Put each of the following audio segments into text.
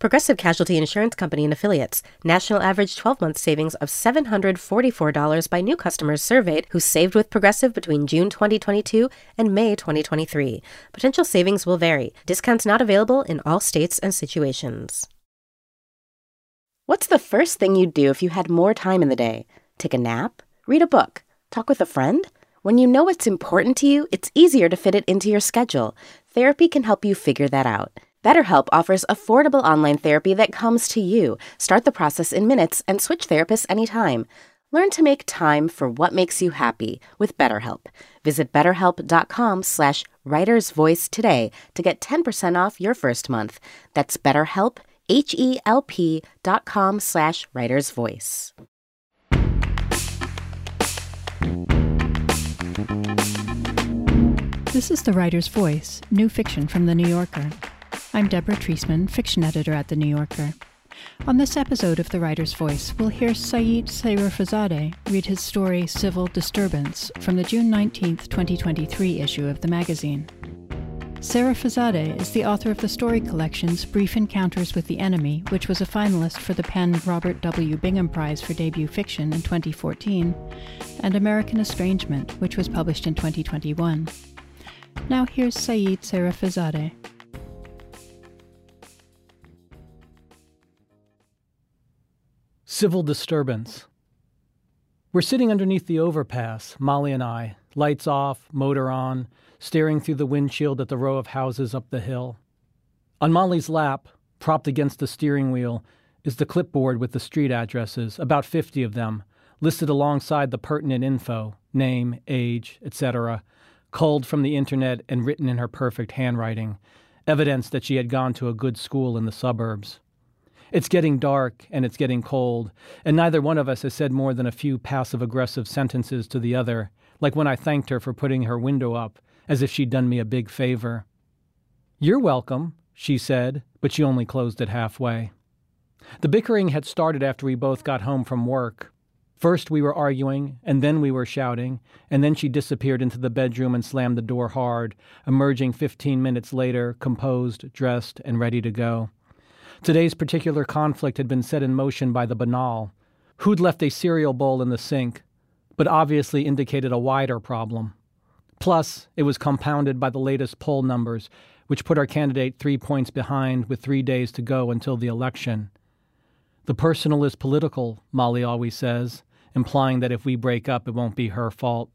Progressive Casualty Insurance Company and Affiliates. National average 12 month savings of $744 by new customers surveyed who saved with Progressive between June 2022 and May 2023. Potential savings will vary. Discounts not available in all states and situations. What's the first thing you'd do if you had more time in the day? Take a nap? Read a book? Talk with a friend? When you know what's important to you, it's easier to fit it into your schedule. Therapy can help you figure that out. BetterHelp offers affordable online therapy that comes to you. Start the process in minutes and switch therapists anytime. Learn to make time for what makes you happy with BetterHelp. Visit betterhelp.com slash writersvoice today to get 10% off your first month. That's betterhelp, H-E-L-P dot com slash writersvoice. This is The Writer's Voice, new fiction from The New Yorker. I'm Deborah Treisman, fiction editor at The New Yorker. On this episode of The Writer's Voice, we'll hear Saïd Sayrafiezadeh read his story Civil Disturbance from the June 19, 2023 issue of the magazine. Sayrafiezadeh is the author of the story collections Brief Encounters with the Enemy, which was a finalist for the PEN Robert W. Bingham Prize for Debut Fiction in 2014, and American Estrangement, which was published in 2021. Now here's Saïd Sayrafiezadeh. Civil disturbance. We're sitting underneath the overpass, Molly and I, lights off, motor on, staring through the windshield at the row of houses up the hill. On Molly's lap, propped against the steering wheel, is the clipboard with the street addresses, about 50 of them, listed alongside the pertinent info name, age, etc., culled from the internet and written in her perfect handwriting, evidence that she had gone to a good school in the suburbs. It's getting dark and it's getting cold, and neither one of us has said more than a few passive aggressive sentences to the other, like when I thanked her for putting her window up, as if she'd done me a big favor. You're welcome, she said, but she only closed it halfway. The bickering had started after we both got home from work. First we were arguing, and then we were shouting, and then she disappeared into the bedroom and slammed the door hard, emerging fifteen minutes later, composed, dressed, and ready to go. Today's particular conflict had been set in motion by the banal. Who'd left a cereal bowl in the sink, but obviously indicated a wider problem. Plus, it was compounded by the latest poll numbers, which put our candidate three points behind with three days to go until the election. The personal is political, Molly always says, implying that if we break up, it won't be her fault.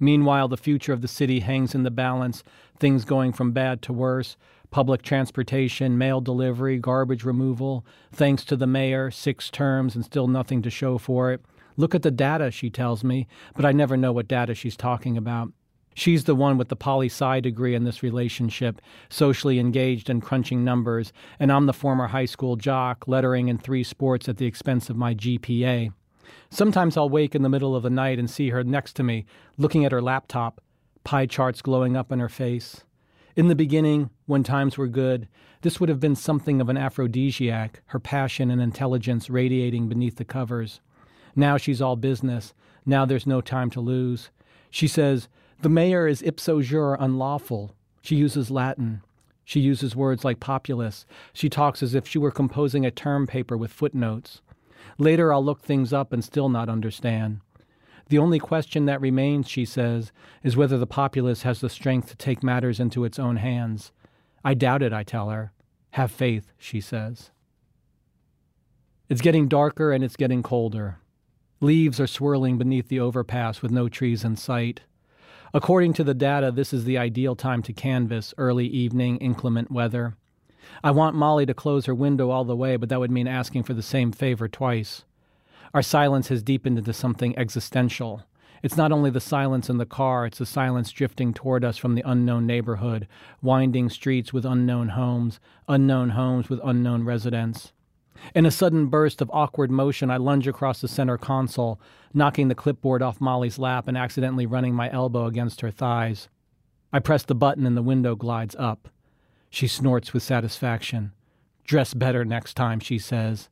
Meanwhile, the future of the city hangs in the balance, things going from bad to worse, public transportation, mail delivery, garbage removal. Thanks to the mayor, six terms and still nothing to show for it. Look at the data, she tells me, but I never know what data she's talking about. She's the one with the poli sci degree in this relationship, socially engaged and crunching numbers, and I'm the former high school jock, lettering in three sports at the expense of my GPA. Sometimes I'll wake in the middle of the night and see her next to me, looking at her laptop, pie charts glowing up in her face. In the beginning, when times were good, this would have been something of an aphrodisiac, her passion and intelligence radiating beneath the covers. Now she's all business. Now there's no time to lose. She says, The mayor is ipso jure unlawful. She uses Latin. She uses words like populace. She talks as if she were composing a term paper with footnotes. Later, I'll look things up and still not understand. The only question that remains, she says, is whether the populace has the strength to take matters into its own hands. I doubt it, I tell her. Have faith, she says. It's getting darker and it's getting colder. Leaves are swirling beneath the overpass with no trees in sight. According to the data, this is the ideal time to canvass early evening, inclement weather. I want Molly to close her window all the way, but that would mean asking for the same favor twice. Our silence has deepened into something existential. It's not only the silence in the car, it's the silence drifting toward us from the unknown neighborhood, winding streets with unknown homes, unknown homes with unknown residents. In a sudden burst of awkward motion, I lunge across the center console, knocking the clipboard off Molly's lap and accidentally running my elbow against her thighs. I press the button and the window glides up. She snorts with satisfaction. Dress better next time, she says.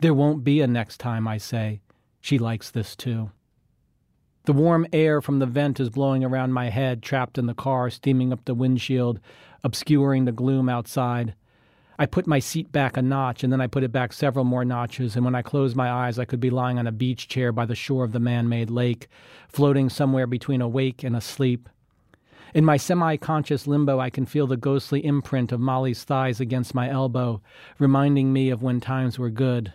There won't be a next time, I say. She likes this too. The warm air from the vent is blowing around my head, trapped in the car, steaming up the windshield, obscuring the gloom outside. I put my seat back a notch, and then I put it back several more notches, and when I closed my eyes, I could be lying on a beach chair by the shore of the man made lake, floating somewhere between awake and asleep. In my semi conscious limbo, I can feel the ghostly imprint of Molly's thighs against my elbow, reminding me of when times were good.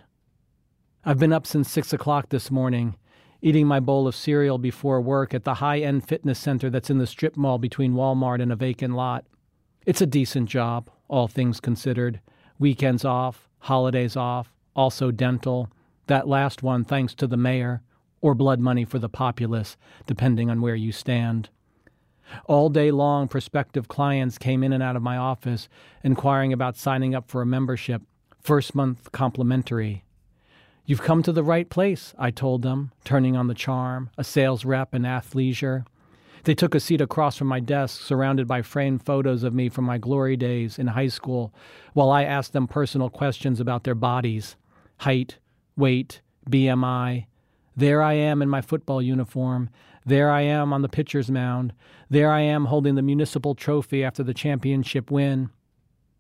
I've been up since six o'clock this morning eating my bowl of cereal before work at the high end fitness center that's in the strip mall between Walmart and a vacant lot. It's a decent job, all things considered. Weekends off, holidays off, also dental. That last one, thanks to the mayor, or blood money for the populace, depending on where you stand. All day long, prospective clients came in and out of my office inquiring about signing up for a membership, first month complimentary. You've come to the right place, I told them, turning on the charm, a sales rep in athleisure. They took a seat across from my desk, surrounded by framed photos of me from my glory days in high school, while I asked them personal questions about their bodies height, weight, BMI. There I am in my football uniform. There I am on the pitcher's mound. There I am holding the municipal trophy after the championship win.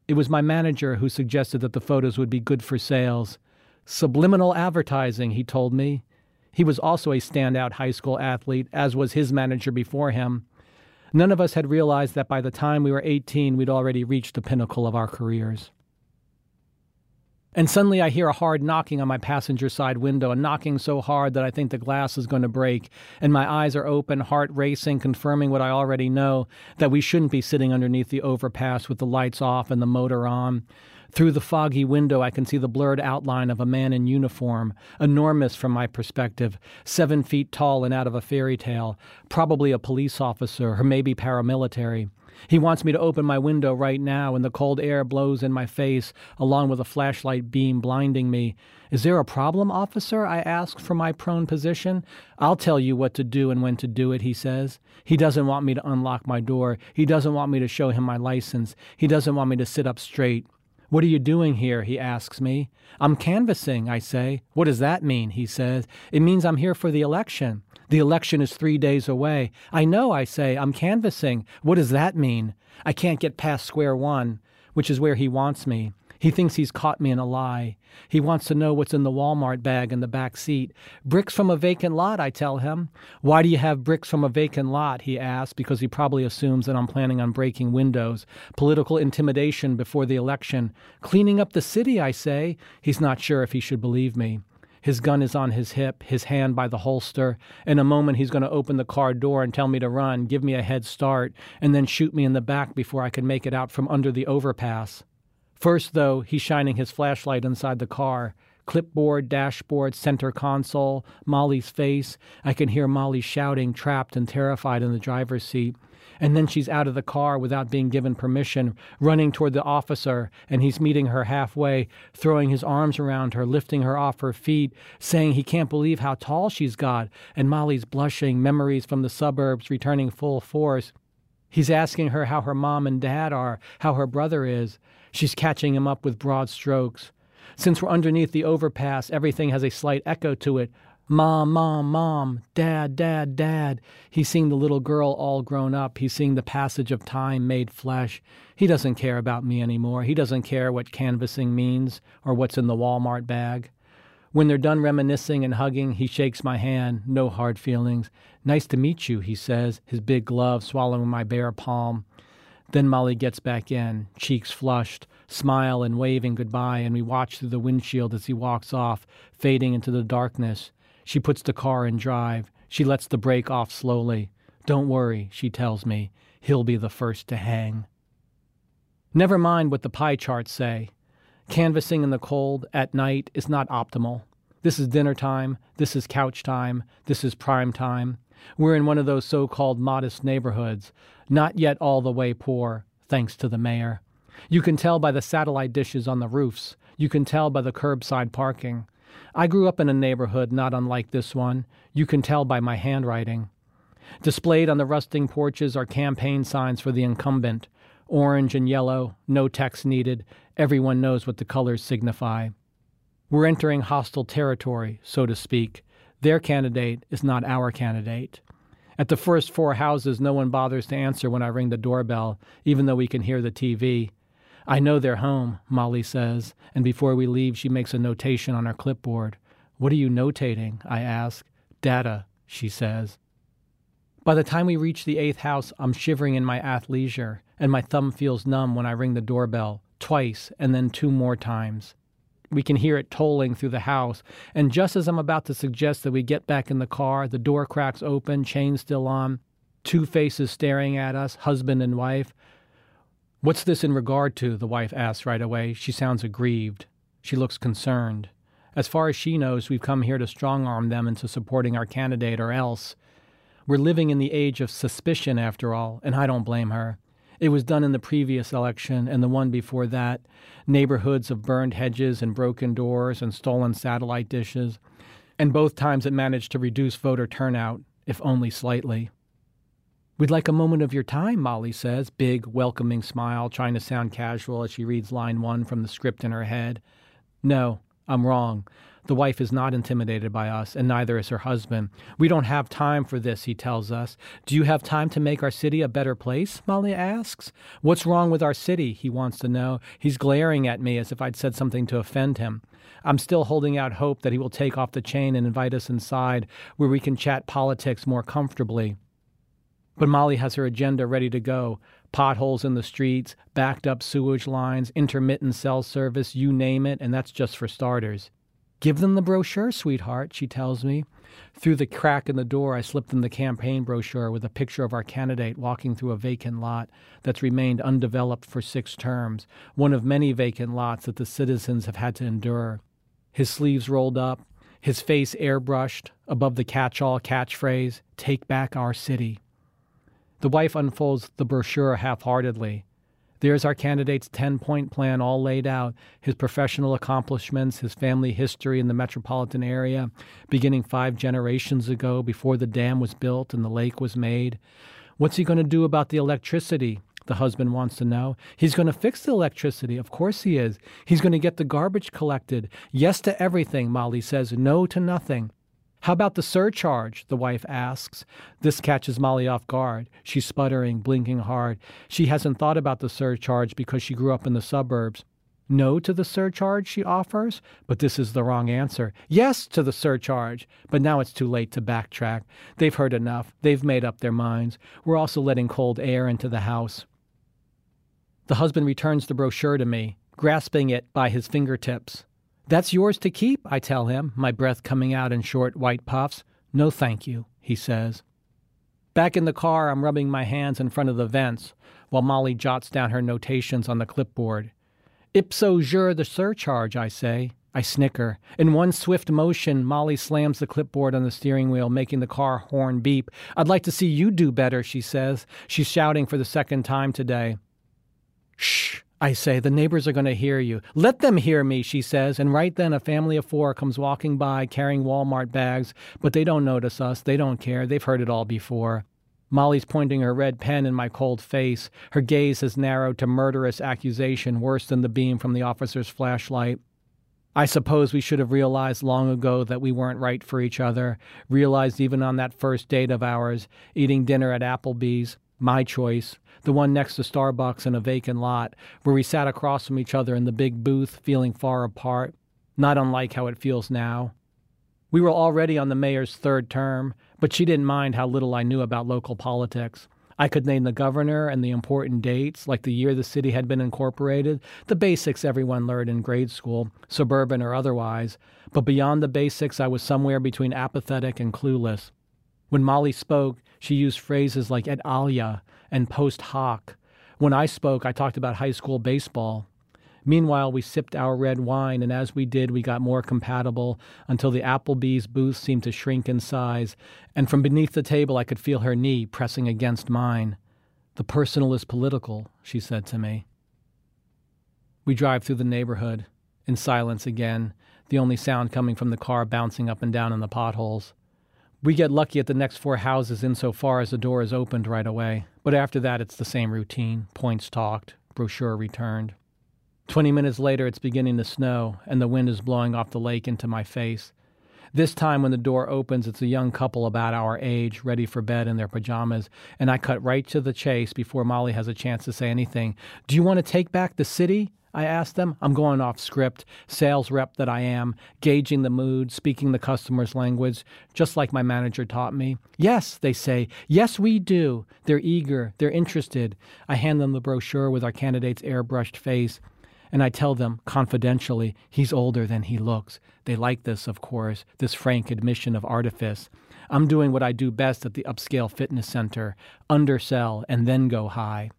It was my manager who suggested that the photos would be good for sales. Subliminal advertising, he told me. He was also a standout high school athlete, as was his manager before him. None of us had realized that by the time we were 18, we'd already reached the pinnacle of our careers. And suddenly I hear a hard knocking on my passenger side window, a knocking so hard that I think the glass is going to break, and my eyes are open, heart racing, confirming what I already know that we shouldn't be sitting underneath the overpass with the lights off and the motor on. Through the foggy window, I can see the blurred outline of a man in uniform, enormous from my perspective, seven feet tall and out of a fairy tale, probably a police officer or maybe paramilitary. He wants me to open my window right now, and the cold air blows in my face, along with a flashlight beam blinding me. Is there a problem, officer? I ask from my prone position. I'll tell you what to do and when to do it, he says. He doesn't want me to unlock my door. He doesn't want me to show him my license. He doesn't want me to sit up straight. What are you doing here? he asks me. I'm canvassing, I say. What does that mean? he says. It means I'm here for the election. The election is three days away. I know, I say. I'm canvassing. What does that mean? I can't get past square one, which is where he wants me. He thinks he's caught me in a lie. He wants to know what's in the Walmart bag in the back seat. Bricks from a vacant lot, I tell him. Why do you have bricks from a vacant lot? He asks, because he probably assumes that I'm planning on breaking windows. Political intimidation before the election. Cleaning up the city, I say. He's not sure if he should believe me. His gun is on his hip, his hand by the holster. In a moment, he's going to open the car door and tell me to run, give me a head start, and then shoot me in the back before I can make it out from under the overpass. First, though, he's shining his flashlight inside the car. Clipboard, dashboard, center console, Molly's face. I can hear Molly shouting, trapped and terrified in the driver's seat. And then she's out of the car without being given permission, running toward the officer, and he's meeting her halfway, throwing his arms around her, lifting her off her feet, saying he can't believe how tall she's got. And Molly's blushing, memories from the suburbs returning full force. He's asking her how her mom and dad are, how her brother is. She's catching him up with broad strokes. Since we're underneath the overpass, everything has a slight echo to it. Mom, mom, mom, dad, dad, dad. He's seeing the little girl all grown up. He's seeing the passage of time made flesh. He doesn't care about me anymore. He doesn't care what canvassing means or what's in the Walmart bag. When they're done reminiscing and hugging, he shakes my hand, no hard feelings. Nice to meet you, he says, his big glove swallowing my bare palm. Then Molly gets back in, cheeks flushed, smile and waving goodbye, and we watch through the windshield as he walks off, fading into the darkness. She puts the car in drive. She lets the brake off slowly. Don't worry, she tells me. He'll be the first to hang. Never mind what the pie charts say. Canvassing in the cold at night is not optimal. This is dinner time. This is couch time. This is prime time. We're in one of those so called modest neighborhoods, not yet all the way poor, thanks to the mayor. You can tell by the satellite dishes on the roofs. You can tell by the curbside parking. I grew up in a neighborhood not unlike this one. You can tell by my handwriting. Displayed on the rusting porches are campaign signs for the incumbent orange and yellow, no text needed. Everyone knows what the colors signify. We're entering hostile territory, so to speak. Their candidate is not our candidate. At the first four houses, no one bothers to answer when I ring the doorbell, even though we can hear the TV. I know they're home, Molly says, and before we leave, she makes a notation on her clipboard. What are you notating? I ask. Data, she says. By the time we reach the eighth house, I'm shivering in my athleisure, and my thumb feels numb when I ring the doorbell, twice, and then two more times. We can hear it tolling through the house, and just as I'm about to suggest that we get back in the car, the door cracks open, chain still on, two faces staring at us, husband and wife. What's this in regard to? the wife asks right away. She sounds aggrieved. She looks concerned. As far as she knows, we've come here to strong arm them into supporting our candidate, or else. We're living in the age of suspicion, after all, and I don't blame her. It was done in the previous election and the one before that. Neighborhoods of burned hedges and broken doors and stolen satellite dishes. And both times it managed to reduce voter turnout, if only slightly. We'd like a moment of your time, Molly says, big, welcoming smile, trying to sound casual as she reads line one from the script in her head. No, I'm wrong. The wife is not intimidated by us, and neither is her husband. We don't have time for this, he tells us. Do you have time to make our city a better place? Molly asks. What's wrong with our city? He wants to know. He's glaring at me as if I'd said something to offend him. I'm still holding out hope that he will take off the chain and invite us inside, where we can chat politics more comfortably. But Molly has her agenda ready to go potholes in the streets, backed up sewage lines, intermittent cell service, you name it, and that's just for starters. Give them the brochure, sweetheart, she tells me. Through the crack in the door, I slip them the campaign brochure with a picture of our candidate walking through a vacant lot that's remained undeveloped for six terms, one of many vacant lots that the citizens have had to endure. His sleeves rolled up, his face airbrushed above the catch all catchphrase, Take back our city. The wife unfolds the brochure half heartedly. There's our candidate's 10 point plan all laid out his professional accomplishments, his family history in the metropolitan area, beginning five generations ago before the dam was built and the lake was made. What's he going to do about the electricity? The husband wants to know. He's going to fix the electricity. Of course he is. He's going to get the garbage collected. Yes to everything, Molly says. No to nothing. How about the surcharge? the wife asks. This catches Molly off guard. She's sputtering, blinking hard. She hasn't thought about the surcharge because she grew up in the suburbs. No to the surcharge, she offers, but this is the wrong answer. Yes to the surcharge, but now it's too late to backtrack. They've heard enough. They've made up their minds. We're also letting cold air into the house. The husband returns the brochure to me, grasping it by his fingertips. That's yours to keep, I tell him, my breath coming out in short white puffs. No, thank you, he says. Back in the car, I'm rubbing my hands in front of the vents while Molly jots down her notations on the clipboard. Ipso jure the surcharge, I say. I snicker. In one swift motion, Molly slams the clipboard on the steering wheel, making the car horn beep. I'd like to see you do better, she says. She's shouting for the second time today. Shh, I say, the neighbors are going to hear you. Let them hear me, she says. And right then, a family of four comes walking by carrying Walmart bags, but they don't notice us. They don't care. They've heard it all before. Molly's pointing her red pen in my cold face. Her gaze has narrowed to murderous accusation worse than the beam from the officer's flashlight. I suppose we should have realized long ago that we weren't right for each other, realized even on that first date of ours, eating dinner at Applebee's, my choice, the one next to Starbucks in a vacant lot, where we sat across from each other in the big booth, feeling far apart, not unlike how it feels now. We were already on the mayor's third term, but she didn't mind how little I knew about local politics. I could name the governor and the important dates, like the year the city had been incorporated, the basics everyone learned in grade school, suburban or otherwise. But beyond the basics, I was somewhere between apathetic and clueless. When Molly spoke, she used phrases like et alia and post hoc. When I spoke, I talked about high school baseball. Meanwhile, we sipped our red wine, and as we did, we got more compatible until the Applebee's booth seemed to shrink in size, and from beneath the table I could feel her knee pressing against mine. The personal is political, she said to me. We drive through the neighborhood. In silence again, the only sound coming from the car bouncing up and down in the potholes. We get lucky at the next four houses insofar as the door is opened right away, but after that it's the same routine points talked, brochure returned. Twenty minutes later, it's beginning to snow, and the wind is blowing off the lake into my face. This time, when the door opens, it's a young couple about our age, ready for bed in their pajamas, and I cut right to the chase before Molly has a chance to say anything. Do you want to take back the city? I asked them. I'm going off script, sales rep that I am, gauging the mood, speaking the customer's language, just like my manager taught me. Yes, they say. Yes, we do. They're eager. They're interested. I hand them the brochure with our candidate's airbrushed face, and I tell them confidentially he's older than he looks. They like this, of course, this frank admission of artifice. I'm doing what I do best at the upscale fitness center undersell and then go high.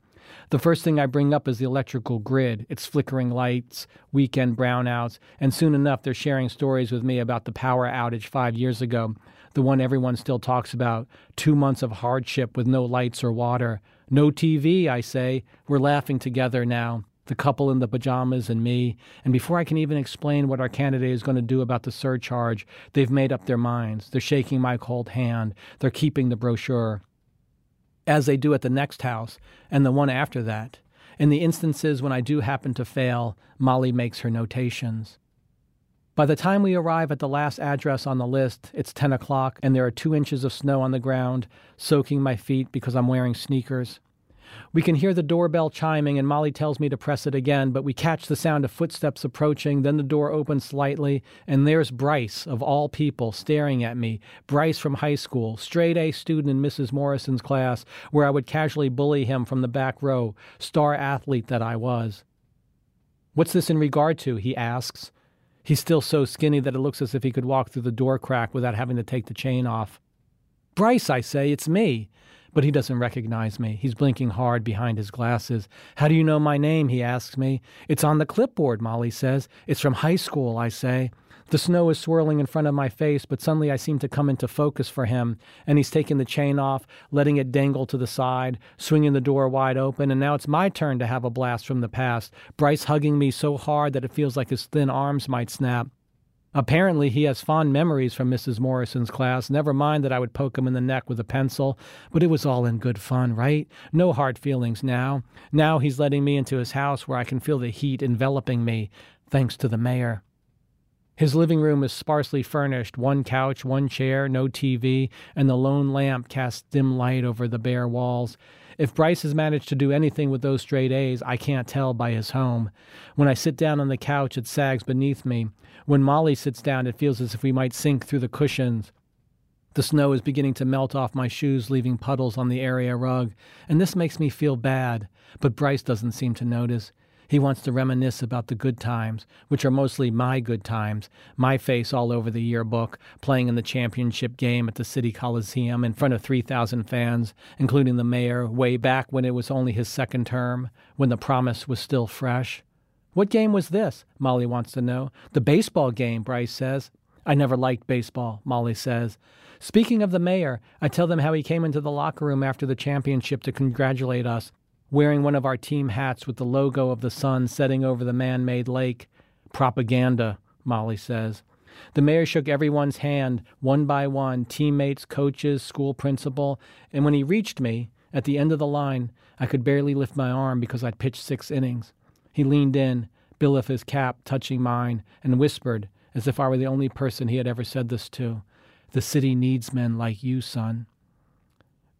The first thing I bring up is the electrical grid, its flickering lights, weekend brownouts, and soon enough they're sharing stories with me about the power outage five years ago, the one everyone still talks about, two months of hardship with no lights or water. No TV, I say. We're laughing together now the couple in the pajamas and me, and before I can even explain what our candidate is going to do about the surcharge, they've made up their minds. They're shaking my cold hand. They're keeping the brochure as they do at the next house and the one after that. In the instances when I do happen to fail, Molly makes her notations. By the time we arrive at the last address on the list, it's 10 o'clock and there are two inches of snow on the ground, soaking my feet because I'm wearing sneakers. We can hear the doorbell chiming, and Molly tells me to press it again, but we catch the sound of footsteps approaching. Then the door opens slightly, and there's Bryce, of all people, staring at me. Bryce from high school, straight A student in Mrs. Morrison's class, where I would casually bully him from the back row, star athlete that I was. What's this in regard to? he asks. He's still so skinny that it looks as if he could walk through the door crack without having to take the chain off. Bryce, I say, it's me. But he doesn't recognize me. He's blinking hard behind his glasses. How do you know my name? He asks me. It's on the clipboard, Molly says. It's from high school, I say. The snow is swirling in front of my face, but suddenly I seem to come into focus for him, and he's taking the chain off, letting it dangle to the side, swinging the door wide open, and now it's my turn to have a blast from the past. Bryce hugging me so hard that it feels like his thin arms might snap. Apparently, he has fond memories from Mrs. Morrison's class. Never mind that I would poke him in the neck with a pencil, but it was all in good fun, right? No hard feelings now. Now he's letting me into his house where I can feel the heat enveloping me, thanks to the mayor. His living room is sparsely furnished one couch, one chair, no TV, and the lone lamp casts dim light over the bare walls. If Bryce has managed to do anything with those straight A's, I can't tell by his home. When I sit down on the couch, it sags beneath me. When Molly sits down, it feels as if we might sink through the cushions. The snow is beginning to melt off my shoes, leaving puddles on the area rug, and this makes me feel bad, but Bryce doesn't seem to notice. He wants to reminisce about the good times, which are mostly my good times, my face all over the yearbook, playing in the championship game at the City Coliseum in front of 3,000 fans, including the mayor, way back when it was only his second term, when the promise was still fresh. What game was this? Molly wants to know. The baseball game, Bryce says. I never liked baseball, Molly says. Speaking of the mayor, I tell them how he came into the locker room after the championship to congratulate us wearing one of our team hats with the logo of the sun setting over the man made lake. Propaganda, Molly says. The mayor shook everyone's hand, one by one teammates, coaches, school principal, and when he reached me, at the end of the line, I could barely lift my arm because I'd pitched six innings. He leaned in, bill of his cap touching mine, and whispered, as if I were the only person he had ever said this to, The city needs men like you, son.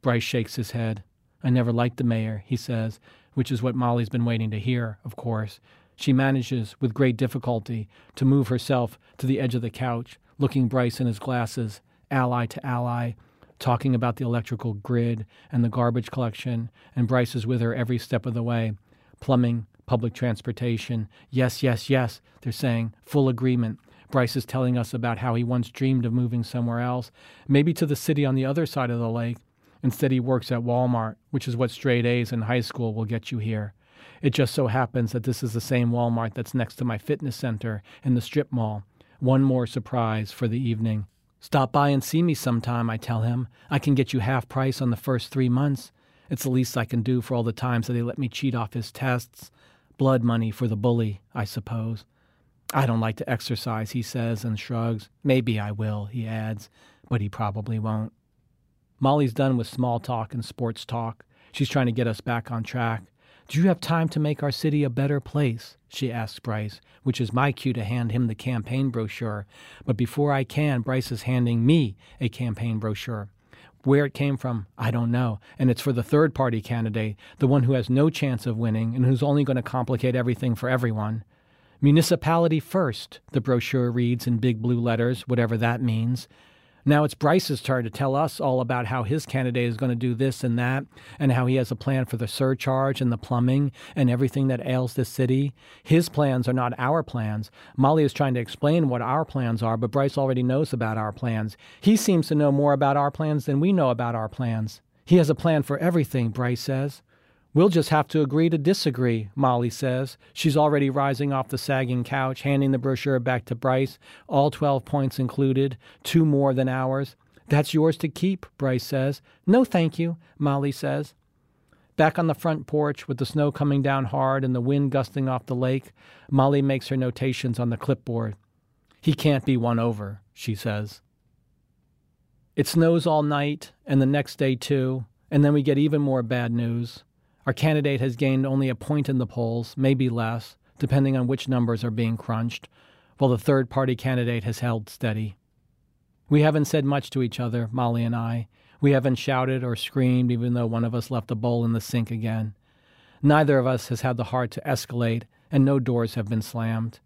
Bryce shakes his head. I never liked the mayor, he says, which is what Molly's been waiting to hear, of course. She manages, with great difficulty, to move herself to the edge of the couch, looking Bryce in his glasses, ally to ally, talking about the electrical grid and the garbage collection, and Bryce is with her every step of the way. Plumbing, public transportation. Yes, yes, yes, they're saying. Full agreement. Bryce is telling us about how he once dreamed of moving somewhere else, maybe to the city on the other side of the lake, Instead, he works at Walmart, which is what straight A's in high school will get you here. It just so happens that this is the same Walmart that's next to my fitness center in the strip mall. One more surprise for the evening. Stop by and see me sometime, I tell him. I can get you half price on the first three months. It's the least I can do for all the times that he let me cheat off his tests. Blood money for the bully, I suppose. I don't like to exercise, he says and shrugs. Maybe I will, he adds, but he probably won't. Molly's done with small talk and sports talk. She's trying to get us back on track. Do you have time to make our city a better place? She asks Bryce, which is my cue to hand him the campaign brochure. But before I can, Bryce is handing me a campaign brochure. Where it came from, I don't know. And it's for the third party candidate, the one who has no chance of winning and who's only going to complicate everything for everyone. Municipality first, the brochure reads in big blue letters, whatever that means. Now it's Bryce's turn to tell us all about how his candidate is going to do this and that, and how he has a plan for the surcharge and the plumbing and everything that ails this city. His plans are not our plans. Molly is trying to explain what our plans are, but Bryce already knows about our plans. He seems to know more about our plans than we know about our plans. He has a plan for everything, Bryce says. We'll just have to agree to disagree, Molly says. She's already rising off the sagging couch, handing the brochure back to Bryce, all 12 points included, two more than ours. That's yours to keep, Bryce says. No, thank you, Molly says. Back on the front porch, with the snow coming down hard and the wind gusting off the lake, Molly makes her notations on the clipboard. He can't be won over, she says. It snows all night, and the next day too, and then we get even more bad news. Our candidate has gained only a point in the polls, maybe less, depending on which numbers are being crunched, while the third party candidate has held steady. We haven't said much to each other, Molly and I. We haven't shouted or screamed, even though one of us left a bowl in the sink again. Neither of us has had the heart to escalate, and no doors have been slammed.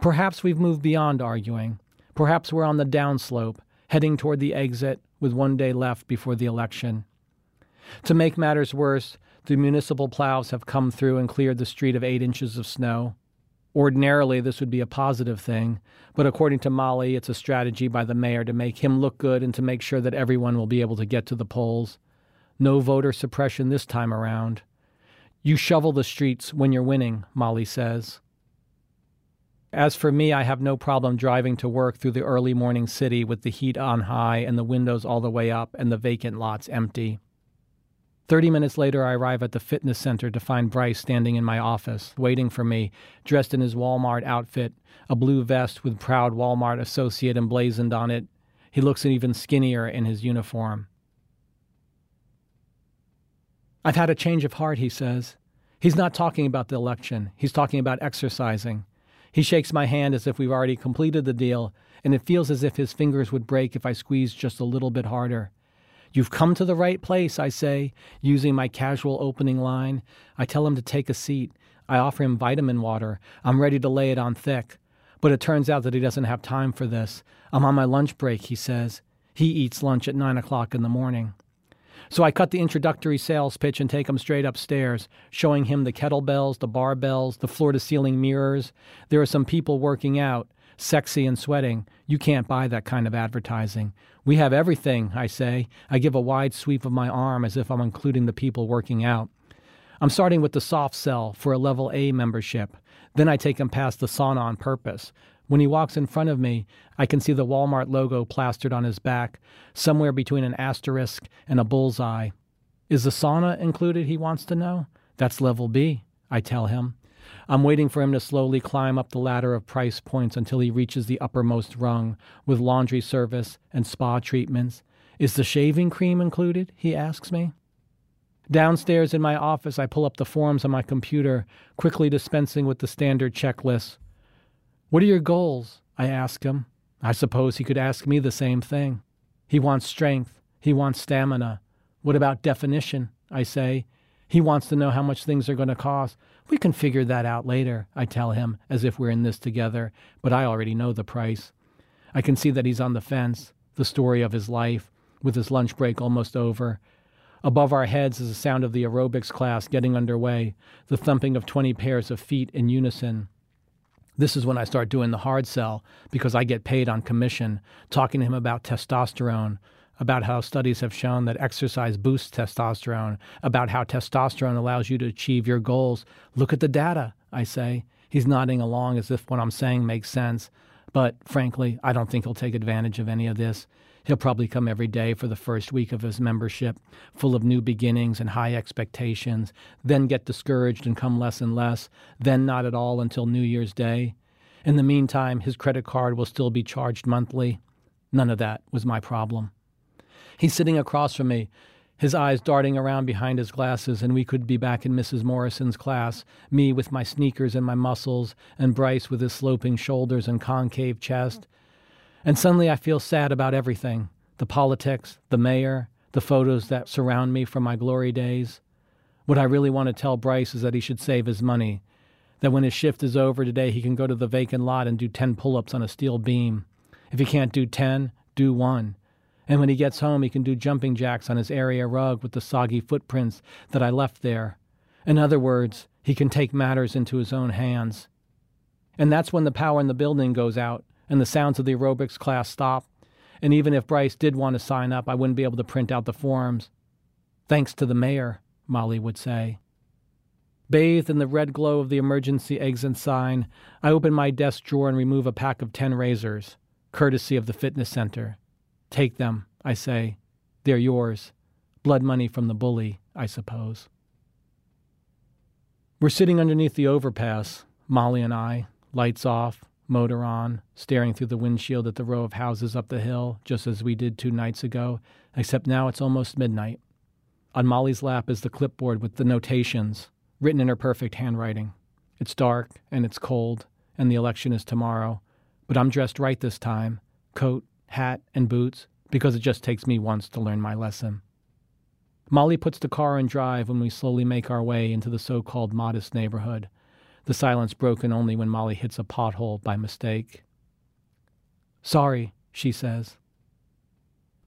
Perhaps we've moved beyond arguing. Perhaps we're on the downslope, heading toward the exit with one day left before the election. To make matters worse, the municipal plows have come through and cleared the street of eight inches of snow. Ordinarily, this would be a positive thing, but according to Molly, it's a strategy by the mayor to make him look good and to make sure that everyone will be able to get to the polls. No voter suppression this time around. You shovel the streets when you're winning, Molly says. As for me, I have no problem driving to work through the early morning city with the heat on high and the windows all the way up and the vacant lots empty. Thirty minutes later, I arrive at the fitness center to find Bryce standing in my office, waiting for me, dressed in his Walmart outfit, a blue vest with proud Walmart associate emblazoned on it. He looks even skinnier in his uniform. I've had a change of heart, he says. He's not talking about the election, he's talking about exercising. He shakes my hand as if we've already completed the deal, and it feels as if his fingers would break if I squeezed just a little bit harder. You've come to the right place, I say, using my casual opening line. I tell him to take a seat. I offer him vitamin water. I'm ready to lay it on thick. But it turns out that he doesn't have time for this. I'm on my lunch break, he says. He eats lunch at nine o'clock in the morning. So I cut the introductory sales pitch and take him straight upstairs, showing him the kettlebells, the barbells, the floor to ceiling mirrors. There are some people working out, sexy and sweating. You can't buy that kind of advertising. We have everything, I say. I give a wide sweep of my arm as if I'm including the people working out. I'm starting with the soft sell for a level A membership. Then I take him past the sauna on purpose. When he walks in front of me, I can see the Walmart logo plastered on his back, somewhere between an asterisk and a bullseye. Is the sauna included, he wants to know? That's level B, I tell him. I'm waiting for him to slowly climb up the ladder of price points until he reaches the uppermost rung, with laundry service and spa treatments. Is the shaving cream included? he asks me. Downstairs in my office, I pull up the forms on my computer, quickly dispensing with the standard checklist. What are your goals? I ask him. I suppose he could ask me the same thing. He wants strength. He wants stamina. What about definition? I say. He wants to know how much things are going to cost. We can figure that out later, I tell him, as if we're in this together, but I already know the price. I can see that he's on the fence, the story of his life, with his lunch break almost over. Above our heads is the sound of the aerobics class getting underway, the thumping of 20 pairs of feet in unison. This is when I start doing the hard sell because I get paid on commission, talking to him about testosterone, about how studies have shown that exercise boosts testosterone, about how testosterone allows you to achieve your goals. Look at the data, I say. He's nodding along as if what I'm saying makes sense. But frankly, I don't think he'll take advantage of any of this. He'll probably come every day for the first week of his membership, full of new beginnings and high expectations, then get discouraged and come less and less, then not at all until New Year's Day. In the meantime, his credit card will still be charged monthly. None of that was my problem. He's sitting across from me, his eyes darting around behind his glasses, and we could be back in Mrs. Morrison's class, me with my sneakers and my muscles, and Bryce with his sloping shoulders and concave chest. And suddenly I feel sad about everything the politics, the mayor, the photos that surround me from my glory days. What I really want to tell Bryce is that he should save his money, that when his shift is over today, he can go to the vacant lot and do 10 pull ups on a steel beam. If he can't do 10, do one. And when he gets home, he can do jumping jacks on his area rug with the soggy footprints that I left there. In other words, he can take matters into his own hands. And that's when the power in the building goes out and the sounds of the aerobics class stop. And even if Bryce did want to sign up, I wouldn't be able to print out the forms. Thanks to the mayor, Molly would say. Bathed in the red glow of the emergency exit sign, I open my desk drawer and remove a pack of ten razors, courtesy of the fitness center. Take them, I say. They're yours. Blood money from the bully, I suppose. We're sitting underneath the overpass, Molly and I, lights off, motor on, staring through the windshield at the row of houses up the hill, just as we did two nights ago, except now it's almost midnight. On Molly's lap is the clipboard with the notations, written in her perfect handwriting. It's dark and it's cold, and the election is tomorrow, but I'm dressed right this time coat, hat, and boots, because it just takes me once to learn my lesson. Molly puts the car in drive when we slowly make our way into the so called modest neighborhood, the silence broken only when Molly hits a pothole by mistake. Sorry, she says.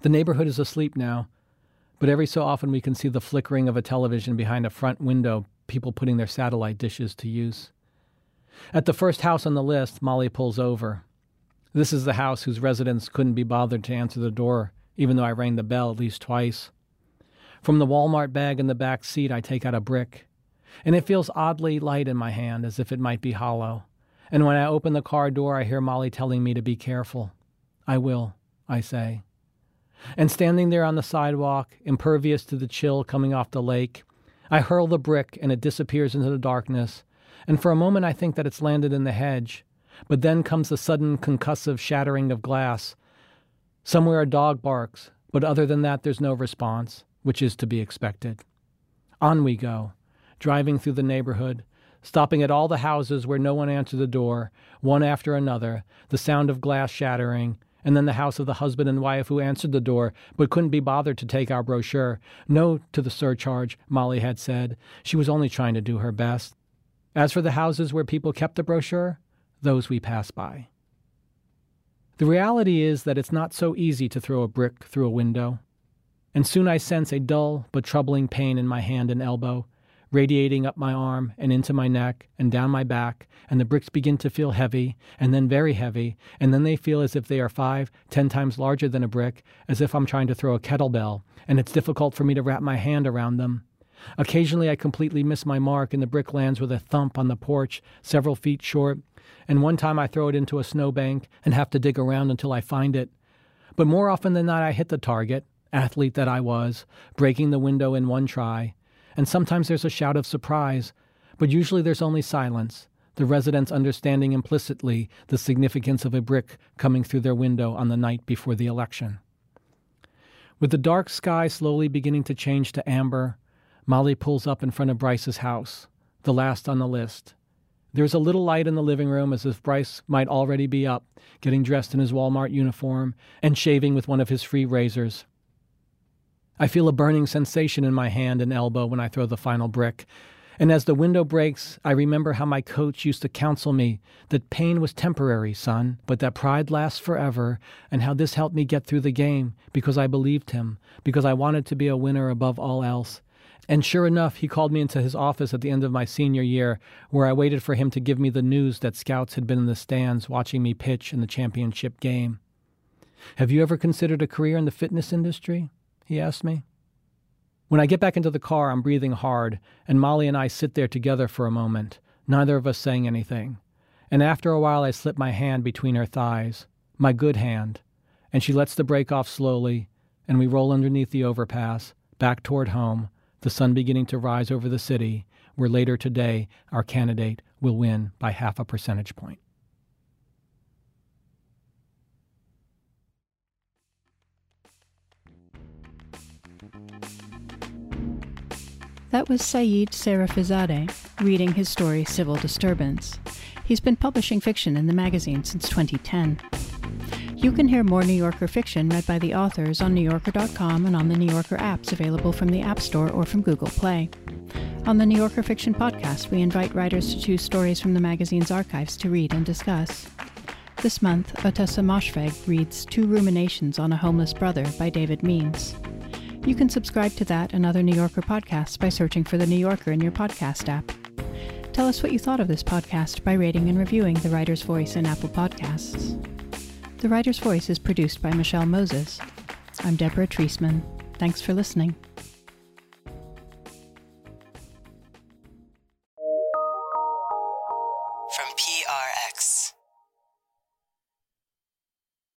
The neighborhood is asleep now, but every so often we can see the flickering of a television behind a front window, people putting their satellite dishes to use. At the first house on the list, Molly pulls over. This is the house whose residents couldn't be bothered to answer the door, even though I rang the bell at least twice. From the Walmart bag in the back seat, I take out a brick, and it feels oddly light in my hand, as if it might be hollow. And when I open the car door, I hear Molly telling me to be careful. I will, I say. And standing there on the sidewalk, impervious to the chill coming off the lake, I hurl the brick and it disappears into the darkness. And for a moment, I think that it's landed in the hedge, but then comes the sudden concussive shattering of glass. Somewhere a dog barks, but other than that, there's no response, which is to be expected. On we go, driving through the neighborhood, stopping at all the houses where no one answered the door, one after another, the sound of glass shattering, and then the house of the husband and wife who answered the door but couldn't be bothered to take our brochure. No to the surcharge, Molly had said. She was only trying to do her best. As for the houses where people kept the brochure, those we pass by. The reality is that it's not so easy to throw a brick through a window, and soon I sense a dull but troubling pain in my hand and elbow, radiating up my arm and into my neck and down my back, and the bricks begin to feel heavy, and then very heavy, and then they feel as if they are five, ten times larger than a brick, as if I'm trying to throw a kettlebell, and it's difficult for me to wrap my hand around them. Occasionally I completely miss my mark, and the brick lands with a thump on the porch, several feet short, and one time I throw it into a snowbank and have to dig around until I find it. But more often than not, I hit the target, athlete that I was, breaking the window in one try. And sometimes there's a shout of surprise, but usually there's only silence, the residents understanding implicitly the significance of a brick coming through their window on the night before the election. With the dark sky slowly beginning to change to amber, Molly pulls up in front of Bryce's house, the last on the list. There's a little light in the living room as if Bryce might already be up, getting dressed in his Walmart uniform and shaving with one of his free razors. I feel a burning sensation in my hand and elbow when I throw the final brick. And as the window breaks, I remember how my coach used to counsel me that pain was temporary, son, but that pride lasts forever, and how this helped me get through the game because I believed him, because I wanted to be a winner above all else, and sure enough, he called me into his office at the end of my senior year, where I waited for him to give me the news that scouts had been in the stands watching me pitch in the championship game. Have you ever considered a career in the fitness industry? He asked me. When I get back into the car, I'm breathing hard, and Molly and I sit there together for a moment, neither of us saying anything. And after a while, I slip my hand between her thighs, my good hand, and she lets the brake off slowly, and we roll underneath the overpass, back toward home the sun beginning to rise over the city, where later today our candidate will win by half a percentage point. That was Saïd Sayrafiezadeh reading his story Civil Disturbance. He's been publishing fiction in the magazine since 2010. You can hear more New Yorker fiction read by the authors on NewYorker.com and on the New Yorker apps available from the App Store or from Google Play. On the New Yorker Fiction Podcast, we invite writers to choose stories from the magazine's archives to read and discuss. This month, Ottessa Moshfegh reads Two Ruminations on a Homeless Brother by David Means. You can subscribe to that and other New Yorker podcasts by searching for The New Yorker in your podcast app. Tell us what you thought of this podcast by rating and reviewing The Writer's Voice in Apple Podcasts. The Writer's Voice is produced by Michelle Moses. I'm Deborah Treisman. Thanks for listening.